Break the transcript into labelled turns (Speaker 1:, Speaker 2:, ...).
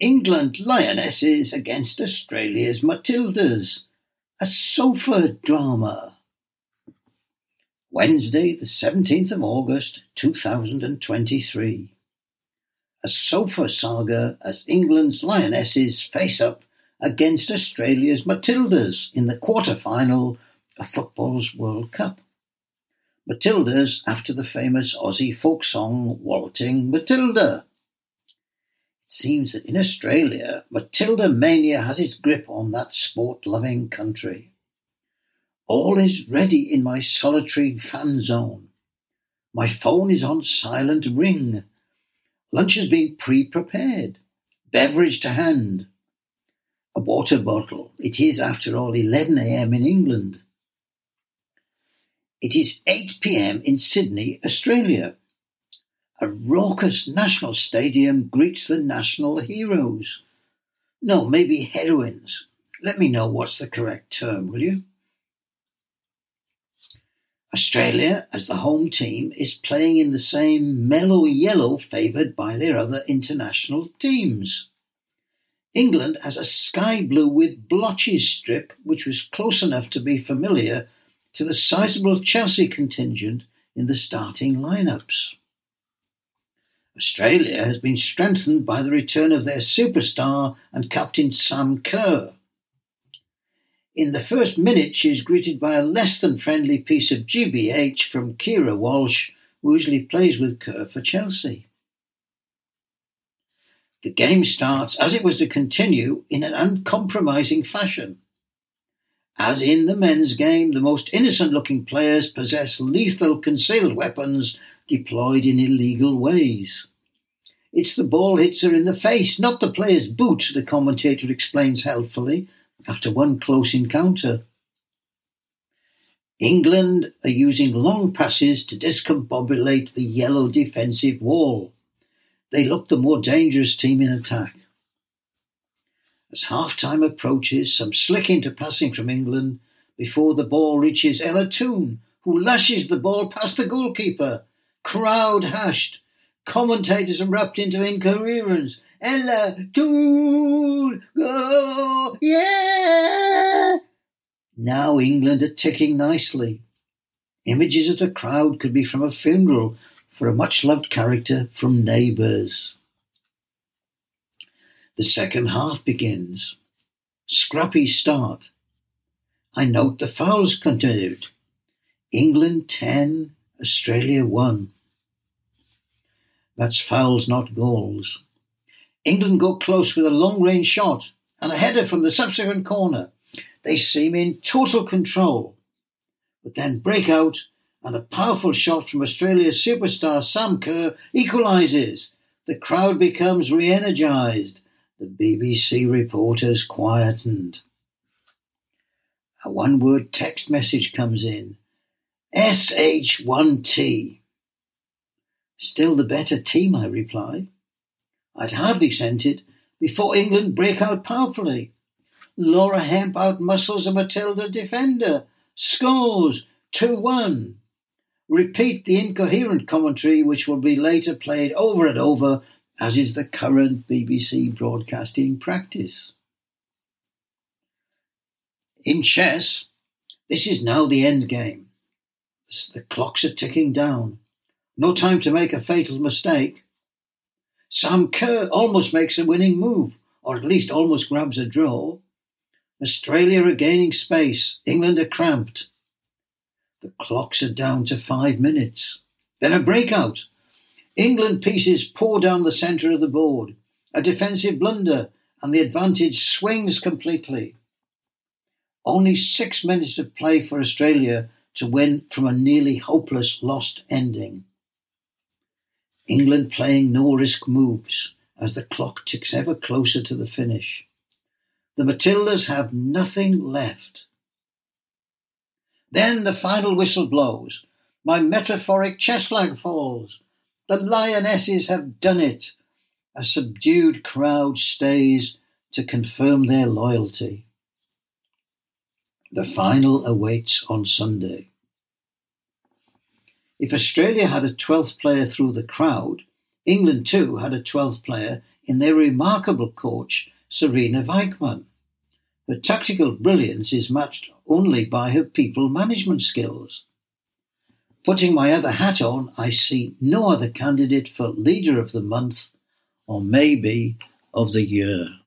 Speaker 1: England Lionesses against Australia's Matildas, a sofa drama. Wednesday, the 17th of August, 2023. A sofa saga as England's Lionesses face up against Australia's Matildas in the quarter-final of football's World Cup. Matildas after the famous Aussie folk song Waltzing Matilda. Seems that in Australia, Matilda mania has its grip on that sport-loving country. All is ready in my solitary fan zone. My phone is on silent ring. Lunch has been pre-prepared. Beverage to hand. A water bottle. It is, after all, 11 a.m. in England. It is 8 p.m. in Sydney, Australia. A raucous national stadium greets the national heroes. No, maybe heroines. Let me know what's the correct term, will you? Australia, as the home team, is playing in the same mellow yellow favoured by their other international teams. England has a sky blue with blotches strip, which was close enough to be familiar to the sizable Chelsea contingent in the starting lineups. Australia has been strengthened by the return of their superstar and captain Sam Kerr. In the first minute, she is greeted by a less than friendly piece of GBH from Keira Walsh, who usually plays with Kerr for Chelsea. The game starts, as it was to continue, in an uncompromising fashion. As in the men's game, the most innocent looking players possess lethal concealed weapons deployed in illegal ways. It's the ball hits her in the face, not the player's boot, the commentator explains helpfully after one close encounter. England are using long passes to discombobulate the yellow defensive wall. They look the more dangerous team in attack. As half-time approaches, some slick into passing from England before the ball reaches Ella Toone, who lashes the ball past the goalkeeper. Crowd hashed. Commentators erupt into incoherence. Ella Toone, go, yeah! Now England are ticking nicely. Images of the crowd could be from a funeral for a much-loved character from Neighbours. The second half begins. Scrappy start. I note the fouls continued. England 10, Australia 1. That's fouls, not goals. England go close with a long range shot and a header from the subsequent corner. They seem in total control, but then break out and a powerful shot from Australia's superstar Sam Kerr equalises. The crowd becomes re energised. The BBC reporters quietened. A one word text message comes in SH1T. Still the better team, I reply. I'd hardly sent it before England break out powerfully. Lauren Hemp outmuscles a Matilda defender. Scores 2 1. Repeat the incoherent commentary, which will be later played over and over, as is the current BBC broadcasting practice. In chess, this is now the end game. The clocks are ticking down. No time to make a fatal mistake. Sam Kerr almost makes a winning move, or at least almost grabs a draw. Australia are gaining space. England are cramped. The clocks are down to five minutes. Then a breakout. England pieces pour down the centre of the board. A defensive blunder, and the advantage swings completely. Only six minutes of play for Australia to win from a nearly hopeless lost ending. England playing no risk moves as the clock ticks ever closer to the finish. The Matildas have nothing left. Then the final whistle blows. My metaphoric chess flag falls. The lionesses have done it. A subdued crowd stays to confirm their loyalty. The final awaits on Sunday. If Australia had a 12th player through the crowd, England too had a twelfth player in their remarkable coach Sarina Wiegman. Her tactical brilliance is matched only by her people management skills. Putting my other hat on, I see no other candidate for Leader of the Month, or maybe of the Year.